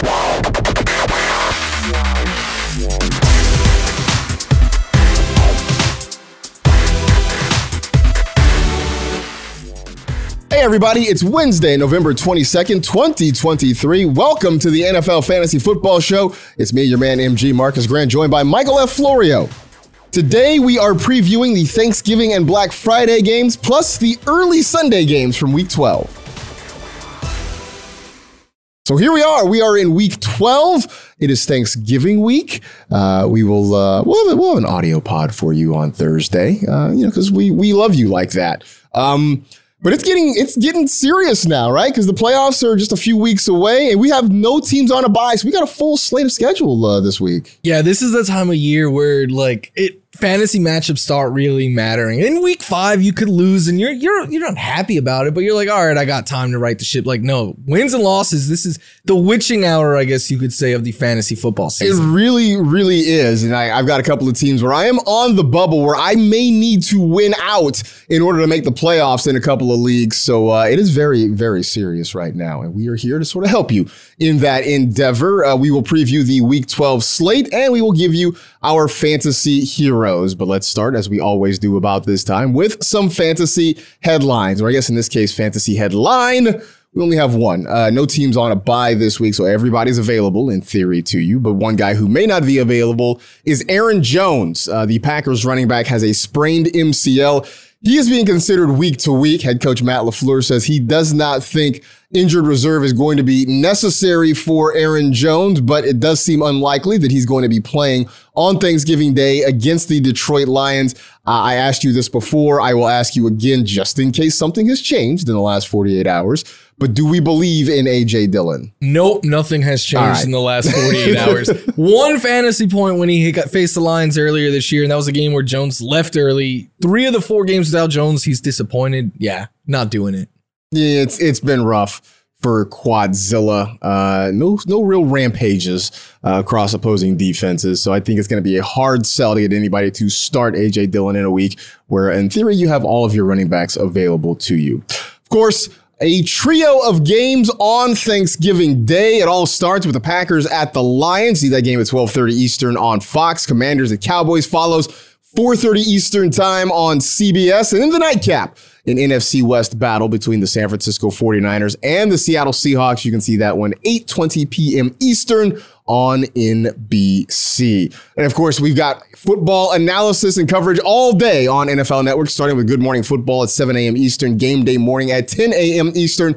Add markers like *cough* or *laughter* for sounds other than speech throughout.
Hey, everybody, it's Wednesday, November 22nd, 2023. Welcome to the NFL Fantasy Football Show. It's me, your man, MG Marcas Grant, joined by Michael F. Florio. Today, we are previewing the Thanksgiving and Black Friday games, plus the early Sunday games from week 12. So here we are. We are in week 12. It is Thanksgiving week. Uh, we will uh, we'll, have, we'll have an audio pod for you on Thursday, uh, you know, because we we love you like that. Um, but it's getting it's getting serious now, right? Because the playoffs are just a few weeks away, and we have no teams on a bye, so we got a full slate of schedule uh, this week. Yeah, this is the time of year where like it fantasy matchups start really mattering. In week five, you could lose, and you're you're you're not happy about it, but you're like, all right, I got time to write the ship. Like, no wins and losses. This is the witching hour, I guess you could say, of the fantasy football season. It really, really is, and I, I've got a couple of teams where I am on the bubble where I may need to win out in order to make the playoffs in a couple of leagues. So uh, it is very, very serious right now, and we are here to sort of help you in that endeavor. Uh, we will preview the Week 12 slate, and we will give you our fantasy heroes. But let's start, as we always do about this time, with some fantasy headlines, or I guess in this case, fantasy headline. We only have one. Uh, no teams on a bye this week, so everybody's available in theory to you. But one guy who may not be available is Aaron Jones. Uh, the Packers running back has a sprained MCL. He is being considered week to week. Head coach Matt LaFleur says he does not think injured reserve is going to be necessary for Aaron Jones, but it does seem unlikely that he's going to be playing on Thanksgiving Day against the Detroit Lions. Uh, I asked you this before. I will ask you again just in case something has changed in the last 48 hours. But do we believe in AJ Dillon? Nope, nothing has changed right. in the last 48 *laughs* hours. One fantasy point when he got faced the Lions earlier this year, and that was a game where Jones left early. Three of the four games without Jones, he's disappointed. Yeah, not doing it. Yeah, it's it's been rough for Quadzilla. Uh, no no real rampages uh, across opposing defenses. So I think it's going to be a hard sell to get anybody to start AJ Dillon in a week where in theory you have all of your running backs available to you. Of course, a trio of games on Thanksgiving Day. It all starts with the Packers at the Lions. See that game at 12:30 Eastern on Fox. Commanders at Cowboys follows 4:30 Eastern time on CBS. And in the nightcap, an NFC West battle between the San Francisco 49ers and the Seattle Seahawks. You can see that one 8:20 p.m. Eastern on NBC. And of course, we've got football analysis and coverage all day on NFL Network, starting with Good Morning Football at 7 a.m. Eastern, game day morning at 10 a.m. Eastern.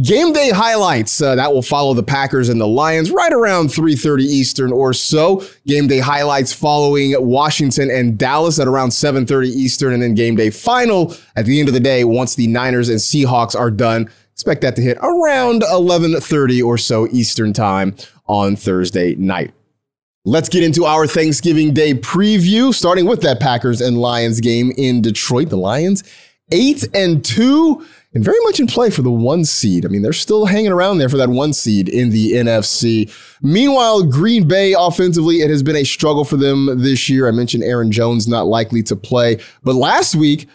Game day highlights uh, that will follow the Packers and the Lions right around 3:30 Eastern or so. Game day highlights following Washington and Dallas at around 7:30 Eastern, and then game day final at the end of the day once the Niners and Seahawks are done. Expect that to hit around 11:30 or so Eastern time on Thursday night. Let's get into our Thanksgiving Day preview, starting with that Packers and Lions game in Detroit. The Lions eight and two and very much in play for the one seed. I mean, they're still hanging around there for that one seed in the NFC. Meanwhile, Green Bay offensively, it has been a struggle for them this year. I mentioned Aaron Jones not likely to play, but last week,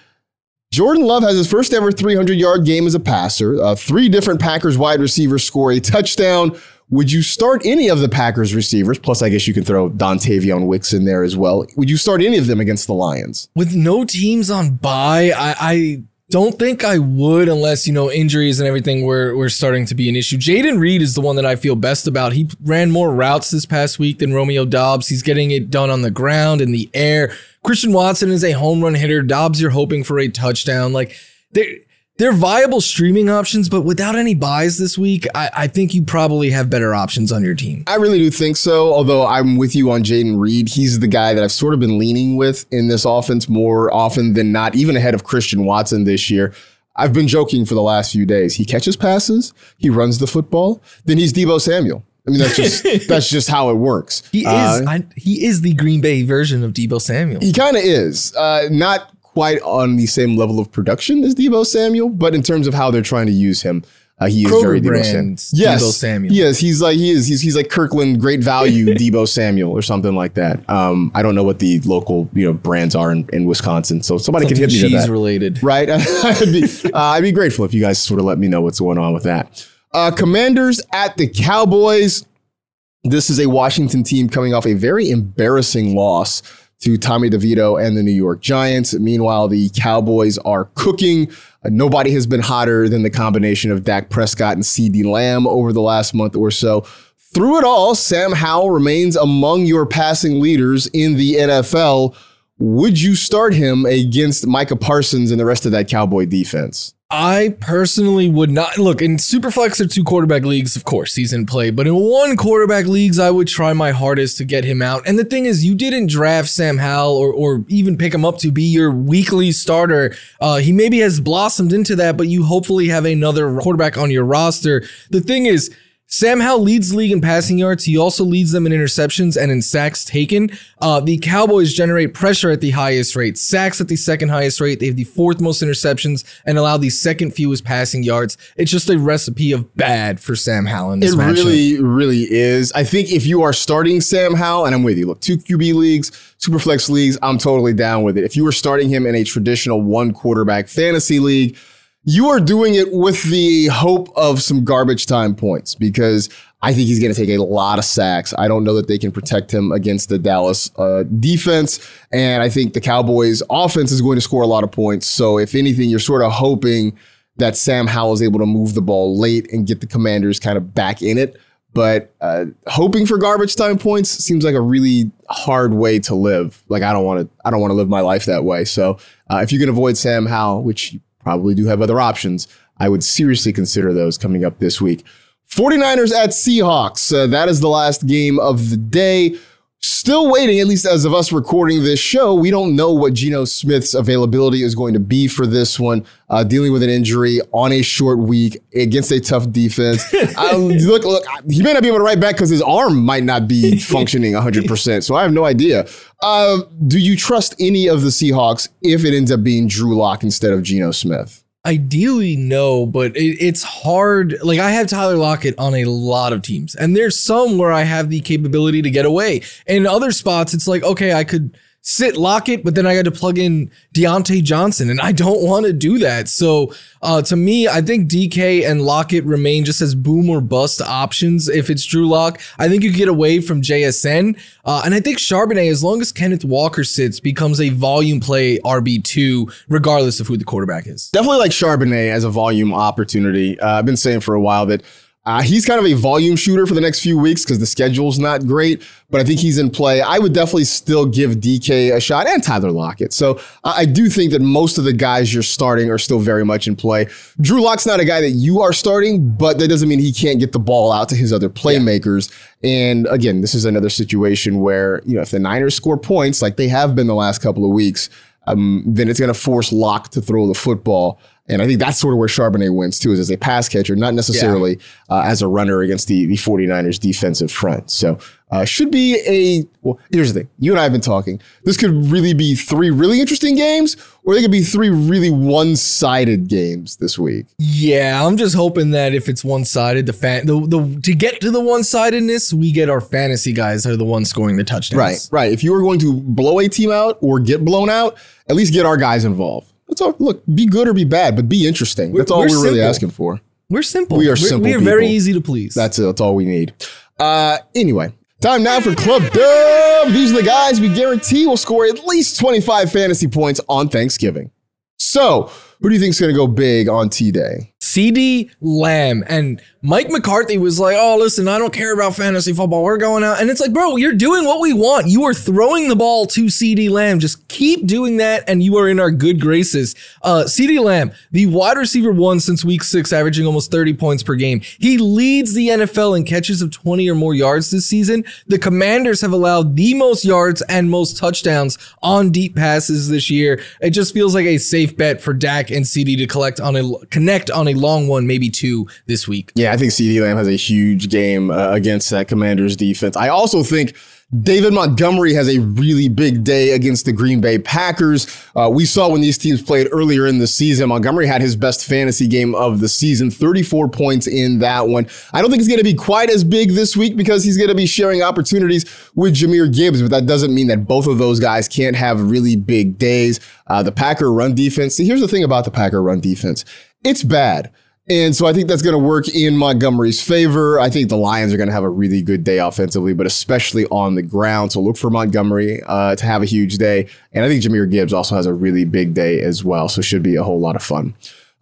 Jordan Love has his first ever 300 yard game as a passer. Uh, three different Packers wide receivers score a touchdown. Would you start any of the Packers receivers? Plus, I guess you can throw Dontayvion Wicks in there as well. Would you start any of them against the Lions? With no teams on bye, I, I don't think I would unless, you know, injuries and everything were, were starting to be an issue. Jayden Reed is the one that I feel best about. He ran more routes this past week than Romeo Doubs. He's getting it done on the ground, in the air. Christian Watson is a home run hitter. Doubs, you're hoping for a touchdown. Like, they're, they're viable streaming options, but without any byes this week, I, I, think you probably have better options on your team. I really do think so. Although I'm with you on Jayden Reed. He's the guy that I've sort of been leaning with in this offense more often than not, even ahead of Christian Watson this year. I've been joking for the last few days. He catches passes, he runs the football, then he's Deebo Samuel. I mean, that's just *laughs* that's just how it works. He is uh, I, he is the Green Bay version of Deebo Samuel. He kind of is. Uh, not quite on the same level of production as Deebo Samuel, but in terms of how they're trying to use him, uh, he is Kroger very Deebo Samuel. Yes, Deebo Samuel. Yes, he's like he is. He's, he's like Kirkland Great Value *laughs* Deebo Samuel or something like that. Um, I don't know what the local you know brands are in, in Wisconsin, so somebody something could hit me cheese that. related, right? *laughs* I'd be uh, I'd be grateful if you guys sort of let me know what's going on with that. Uh, commanders at the Cowboys. This is a Washington team coming off a very embarrassing loss to Tommy DeVito and the New York Giants. Meanwhile, the Cowboys are cooking. Uh, nobody has been hotter than the combination of Dak Prescott and CeeDee Lamb over the last month or so. Through it all, Sam Howell remains among your passing leaders in the NFL. Would you start him against Micah Parsons and the rest of that Cowboy defense? I personally would not look in Superflex or two quarterback leagues. Of course, he's in play, but in one quarterback leagues, I would try my hardest to get him out. And the thing is, you didn't draft Sam Howell or, or even pick him up to be your weekly starter. Uh, he maybe has blossomed into that, but you hopefully have another quarterback on your roster. The thing is, Sam Howell leads league in passing yards. He also leads them in interceptions and in sacks taken. Uh, the Cowboys generate pressure at the highest rate, sacks at the second highest rate. They have the fourth most interceptions and allow the second fewest passing yards. It's just a recipe of bad for Sam Howell in this It matchup. really, really is. I think if you are starting Sam Howell, and I'm with you, look, two QB leagues, Superflex leagues, I'm totally down with it. If you were starting him in a traditional one quarterback fantasy league, you are doing it with the hope of some garbage time points because I think he's going to take a lot of sacks. I don't know that they can protect him against the Dallas uh, defense. And I think the Cowboys offense is going to score a lot of points. So if anything, you're sort of hoping that Sam Howell is able to move the ball late and get the commanders kind of back in it. But uh, hoping for garbage time points seems like a really hard way to live. Like I don't want to, I don't want to live my life that way. So uh, if you can avoid Sam Howell, which you probably do have other options, I would seriously consider those coming up this week. 49ers at Seahawks. Uh, that is the last game of the day. Still waiting, at least as of us recording this show. We don't know what Geno Smith's availability is going to be for this one. Uh, dealing with an injury on a short week against a tough defense. um, *laughs* look, look, he may not be able to write back because his arm might not be *laughs* functioning 100%. So I have no idea. Uh, do you trust any of the Seahawks if it ends up being Drew Lock instead of Geno Smith? Ideally, no, but it, it's hard. Like I have Tyler Lockett on a lot of teams, and there's some where I have the capability to get away. And in other spots, it's like, okay, I could sit Lockett, but then I got to plug in Diontae Johnson, and I don't want to do that. So uh, to me, I think DK and Lockett remain just as boom or bust options. If it's Drew Lock, I think you get away from JSN, uh, and I think Charbonnet, as long as Kenneth Walker sits, becomes a volume play RB two, regardless of who the quarterback is. Definitely like Charbonnet as a volume opportunity. Uh, I've been saying for a while that uh, he's kind of a volume shooter for the next few weeks because the schedule's not great, but I think he's in play. I would definitely still give DK a shot and Tyler Lockett. So uh, I do think that most of the guys you're starting are still very much in play. Drew Lock's not a guy that you are starting, but that doesn't mean he can't get the ball out to his other playmakers. Yeah. And again, this is another situation where, you know, if the Niners score points like they have been the last couple of weeks, um, then it's going to force Lock to throw the football. And I think that's sort of where Charbonnet wins too, is as a pass catcher, not necessarily uh, as a runner against the, the 49ers defensive front. So uh, should be a, well, here's the thing. You and I have been talking. This could really be three really interesting games, or they could be three really one-sided games this week. Yeah, I'm just hoping that if it's one sided, the fan the, the to get to the one sidedness, we get our fantasy guys that are the ones scoring the touchdowns. Right, right. If you are going to blow a team out or get blown out, at least get our guys involved. That's all. Look, be good or be bad, but be interesting. That's all we're we're, really asking for. We're simple. We are We're- simple We are very easy to please. That's it. That's all we need. Uh, anyway, time now for Club Dub. These are the guys we guarantee will score at least 25 fantasy points on Thanksgiving. So, who do you think is going to go big on T Day? CeeDee Lamb and Mike McCarthy was like, "Oh, listen, I don't care about fantasy football. We're going out." And it's like, "Bro, you're doing what we want. You are throwing the ball to CeeDee Lamb. Just keep doing that and you are in our good graces." Uh CeeDee Lamb, the wide receiver one since week 6 averaging almost 30 points per game. He leads the NFL in catches of 20 or more yards this season. The Commanders have allowed the most yards and most touchdowns on deep passes this year. It just feels like a safe bet for Dak and CeeDee to collect on a connect on a long one, maybe two this week. Yeah, I think CeeDee Lamb has a huge game uh, against that Commanders defense. I also think David Montgomery has a really big day against the Green Bay Packers. Uh, we saw when these teams played earlier in the season, Montgomery had his best fantasy game of the season, 34 points in that one. I don't think it's going to be quite as big this week because he's going to be sharing opportunities with Jahmyr Gibbs, but that doesn't mean that both of those guys can't have really big days. Uh, the Packer run defense. See, here's the thing about the Packer run defense. It's bad. And so I think that's going to work in Montgomery's favor. I think the Lions are going to have a really good day offensively, but especially on the ground. So look for Montgomery uh, to have a huge day. And I think Jahmyr Gibbs also has a really big day as well. So should be a whole lot of fun.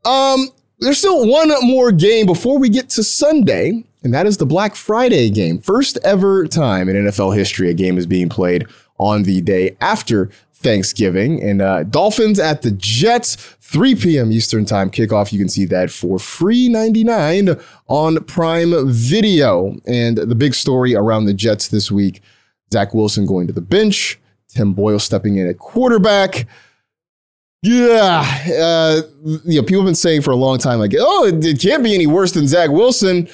Um, there's still one more game before we get to Sunday, and that is the Black Friday game. First ever time in NFL history a game is being played on the day after Thanksgiving. And uh, Dolphins at the Jets, 3 p.m. Eastern Time kickoff. You can see that for free 99 on Prime Video. And the big story around the Jets this week Zach Wilson going to the bench, Tim Boyle stepping in at quarterback. Yeah, uh, you know, people have been saying for a long time, like, oh, it, it can't be any worse than Zach Wilson.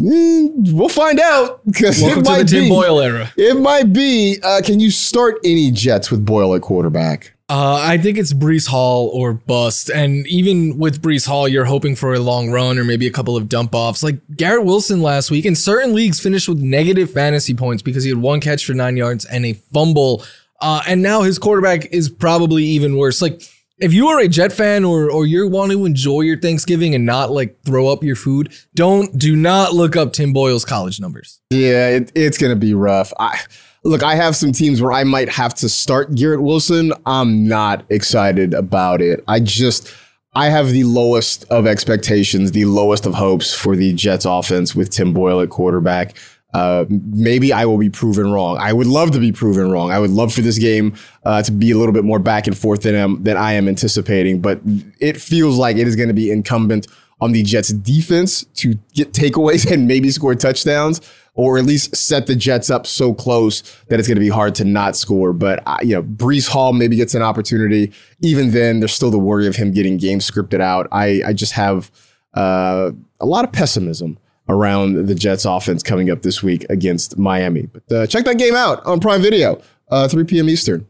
Mm, we'll find out because *laughs* it Welcome to the might Tim be. Boyle era. It might be. Uh, can you start any Jets with Boyle at quarterback? Uh, I think it's Breece Hall or bust. And even with Breece Hall, you're hoping for a long run or maybe a couple of dump offs. Like Garrett Wilson last week in certain leagues finished with negative fantasy points because he had one catch for nine yards and a fumble. Uh, and now his quarterback is probably even worse. Like if you are a Jet fan or or you want to enjoy your Thanksgiving and not like throw up your food, don't do not look up Tim Boyle's college numbers. Yeah, it, it's to be rough. I look. I have some teams where I might have to start Garrett Wilson. I'm not excited about it. I just. I have the lowest of expectations, the lowest of hopes for the Jets offense with Tim Boyle at quarterback. Uh, maybe I will be proven wrong. I would love to be proven wrong. I would love for this game uh, to be a little bit more back and forth than, than I am anticipating, but it feels like it is going to be incumbent on the Jets defense to get takeaways *laughs* and maybe score touchdowns, or at least set the Jets up so close that it's going to be hard to not score. But uh, you know, Breece Hall maybe gets an opportunity. Even then, there's still the worry of him getting game scripted out. I I just have uh, a lot of pessimism around the Jets offense coming up this week against Miami. But uh, check that game out on Prime Video, uh, 3 p.m. Eastern.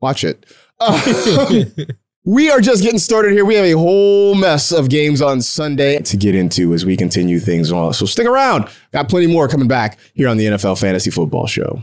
Watch it. Uh, *laughs* we are just getting started here. We have a whole mess of games on Sunday to get into as we continue things on. So stick around. Got plenty more coming back here on the NFL Fantasy Football Show.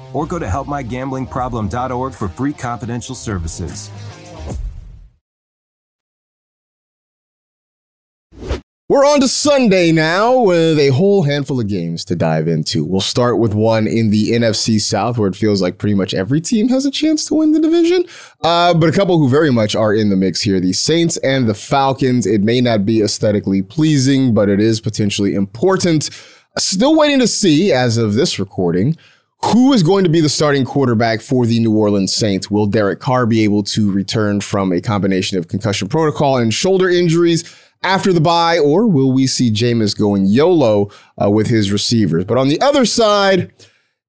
or go to helpmygamblingproblem.org for free confidential services. We're on to Sunday now with a whole handful of games to dive into. We'll start with one in the NFC South where it feels like pretty much every team has a chance to win the division. Uh, but a couple who very much are in the mix here the Saints and the Falcons. It may not be aesthetically pleasing, but it is potentially important. Still waiting to see, as of this recording, who is going to be the starting quarterback for the New Orleans Saints? Will Derek Carr be able to return from a combination of concussion protocol and shoulder injuries? after the bye, or will we see Jameis going YOLO uh, with his receivers? But on the other side,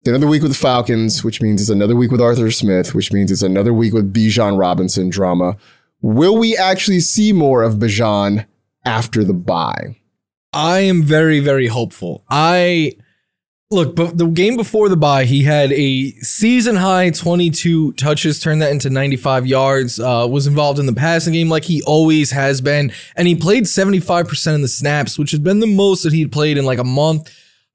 another week with the Falcons, which means it's another week with Arthur Smith, which means it's another week with Bijan Robinson drama. Will we actually see more of Bijan after the bye? I am very, very hopeful. I look, but the game before the bye, he had a season high 22 touches, turned that into 95 yards, uh, was involved in the passing game like he always has been. And he played 75% of the snaps, which has been the most that he'd played in like a month.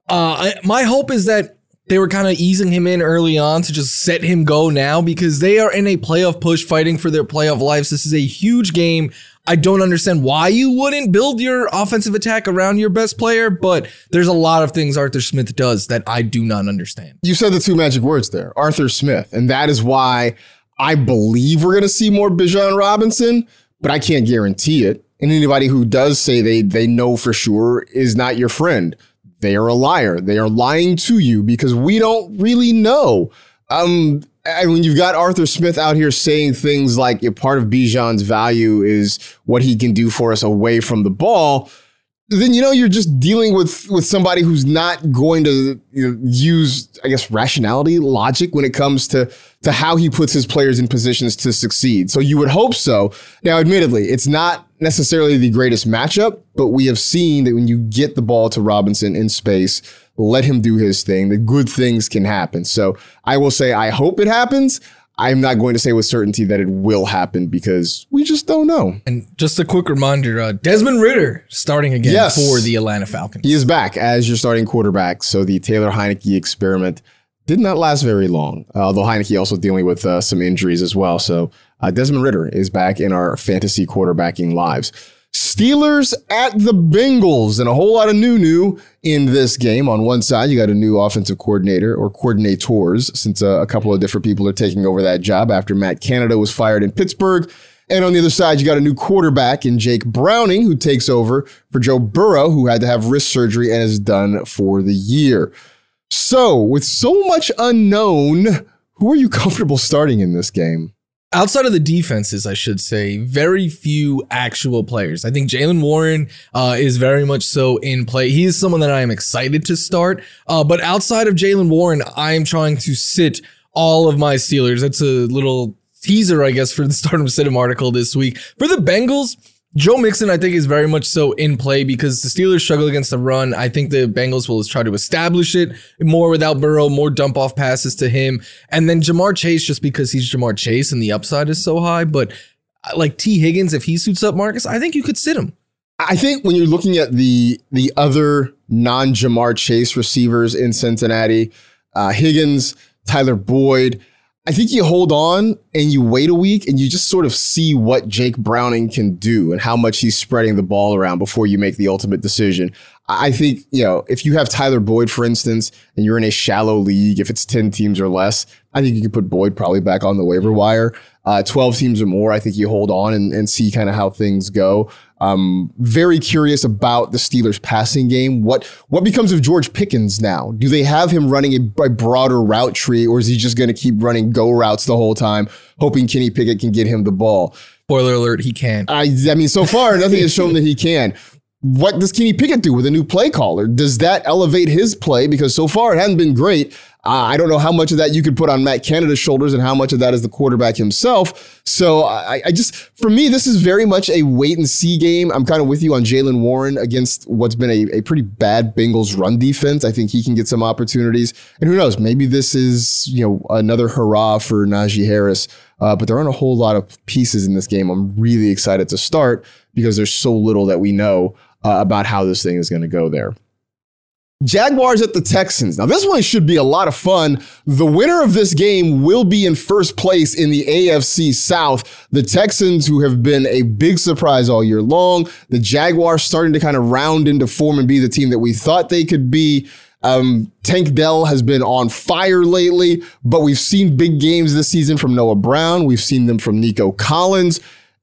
Uh, I, my hope is that they were kind of easing him in early on to just set him go now because they are in a playoff push fighting for their playoff lives. This is a huge game. I don't understand why you wouldn't build your offensive attack around your best player, but there's a lot of things Arthur Smith does that I do not understand. You said the two magic words there, Arthur Smith, and that is why I believe we're going to see more Bijan Robinson, but I can't guarantee it. And anybody who does say they they know for sure is not your friend. They are a liar. They are lying to you because we don't really know. Um, I mean, you've got Arthur Smith out here saying things like part of Bijan's value is what he can do for us away from the ball. Then you know you're just dealing with with somebody who's not going to you know, use, I guess, rationality, logic when it comes to to how he puts his players in positions to succeed. So you would hope so. Now, admittedly, it's not necessarily the greatest matchup, but we have seen that when you get the ball to Robinson in space let him do his thing. The good things can happen. So I will say, I hope it happens. I'm not going to say with certainty that it will happen because we just don't know. And just a quick reminder uh, Desmond Ridder starting again yes. for the Atlanta Falcons. He is back as your starting quarterback. So the Taylor Heinicke experiment did not last very long, uh, although Heinicke also dealing with uh, some injuries as well. So uh, Desmond Ridder is back in our fantasy quarterbacking lives. Steelers at the Bengals, and a whole lot of new new in this game. On one side, you got a new offensive coordinator or coordinators, since uh, a couple of different people are taking over that job after Matt Canada was fired in Pittsburgh. And on the other side, you got a new quarterback in Jake Browning, who takes over for Joe Burrow, who had to have wrist surgery and is done for the year. So, with so much unknown, who are you *laughs* comfortable starting in this game? outside of the defenses, I should say, very few actual players. I think Jaylen Warren uh, is very much so in play. He is someone that I am excited to start. Uh, but outside of Jaylen Warren, I am trying to sit all of my Steelers. That's a little teaser, I guess, for the *laughs* Stardom Sit article this week. For the Bengals, Joe Mixon, I think, is very much so in play because the Steelers struggle against the run. I think the Bengals will try to establish it more without Burrow, more dump off passes to him. And then Ja'Marr Chase, just because he's Ja'Marr Chase and the upside is so high. But uh, like Tee Higgins, if he suits up Marcus, I think you could sit him. I think when you're looking at the the other non Ja'Marr Chase receivers in Cincinnati, uh, Higgins, Tyler Boyd, I think you hold on and you wait a week and you just sort of see what Jake Browning can do and how much he's spreading the ball around before you make the ultimate decision. I think, you know, if you have Tyler Boyd, for instance, and you're in a shallow league, if it's 10 teams or less, I think you can put Boyd probably back on the waiver wire. Uh, 12 teams or more, I think you hold on and, and see kind of how things go. Um, very curious about the Steelers passing game. What what becomes of George Pickens now? Do they have him running a, a broader route tree, or is he just going to keep running go routes the whole time, hoping Kenny Pickett can get him the ball? Spoiler alert: He can. I, I mean, so far nothing has shown that he can. What does Kenny Pickett do with a new play caller? Does that elevate his play? Because so far it hasn't been great. Uh, I don't know how much of that you could put on Matt Canada's shoulders and how much of that is the quarterback himself. So I, I just, for me, this is very much a wait and see game. I'm kind of with you on Jaylen Warren against what's been a, a pretty bad Bengals run defense. I think he can get some opportunities. And who knows, maybe this is, you know, another hurrah for Najee Harris. Uh, but there aren't a whole lot of pieces in this game. I'm really excited to start because there's so little that we know uh, about how this thing is going to go there. Jaguars at the Texans. Now, this one should be a lot of fun. The winner of this game will be in first place in the AFC South. The Texans, who have been a big surprise all year long, the Jaguars starting to kind of round into form and be the team that we thought they could be. Um, Tank Dell has been on fire lately, but we've seen big games this season from Noah Brown. We've seen them from Nico Collins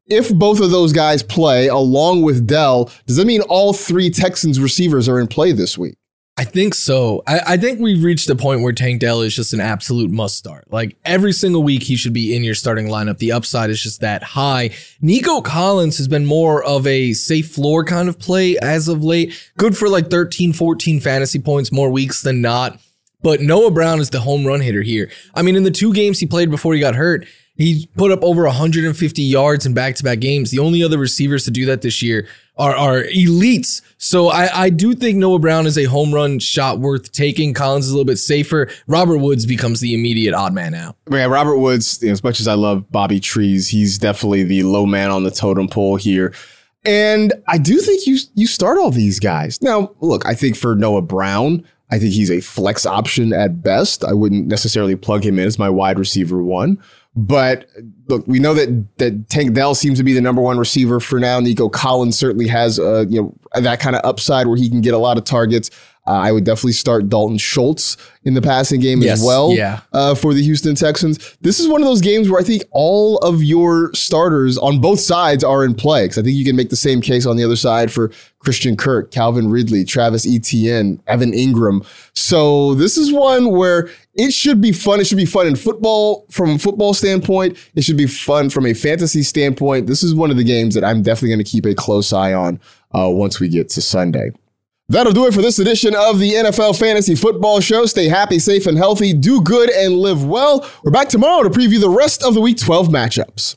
if both of those guys play along with Dell, does that mean all three Texans receivers are in play this week? I think so. I, I, think we've reached a point where Tank Dell is just an absolute must start. Like every single week, he should be in your starting lineup. The upside is just that high. Nico Collins has been more of a safe floor kind of play as of late. Good for like 13, 14 fantasy points more weeks than not. But Noah Brown is the home run hitter here. I mean, in the two games he played before he got hurt, he put up over 150 yards in back-to-back games. The only other receivers to do that this year are, are elites. So I, I do think Noah Brown is a home run shot worth taking. Collins is a little bit safer. Robert Woods becomes the immediate odd man out. Yeah, Robert Woods, you know, as much as I love Bobby Trees, he's definitely the low man on the totem pole here. And I do think you you start all these guys. Now, look, I think for Noah Brown, I think he's a flex option at best. I wouldn't necessarily plug him in as my wide receiver one. But look, we know that that Tank Dell seems to be the number one receiver for now. Nico Collins certainly has uh, you know that kind of upside where he can get a lot of targets. Uh, I would definitely start Dalton Schultz in the passing game yes, as well yeah. uh, for the Houston Texans. This is one of those games where I think all of your starters on both sides are in play because I think you can make the same case on the other side for Christian Kirk, Calvin Ridley, Travis Etienne, Evan Engram. So this is one where it should be fun. It should be fun in football from a football standpoint. It should be fun from a fantasy standpoint. This is one of the games that I'm definitely going to keep a close eye on uh, once we get to Sunday. That'll do it for this edition of the NFL Fantasy Football Show. Stay happy, safe, and healthy. Do good and live well. We're back tomorrow to preview the rest of the Week 12 matchups.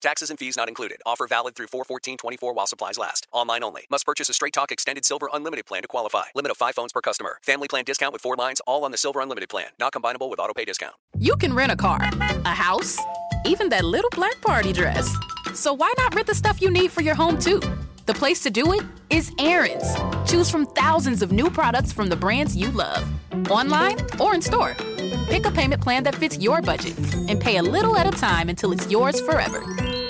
Taxes and fees not included. Offer valid through 41424 while supplies last. Online only. Must purchase a Straight Talk Extended Silver Unlimited plan to qualify. Limit of 5 phones per customer. Family plan discount with 4 lines all on the Silver Unlimited plan. Not combinable with auto pay discount. You can rent a car, a house even that little black party dress. So why not rent the stuff you need for your home too? The place to do it is Aaron's. Choose from thousands of new products from the brands you love, online or in store. Pick a payment plan that fits your budget and pay a little at a time until it's yours forever.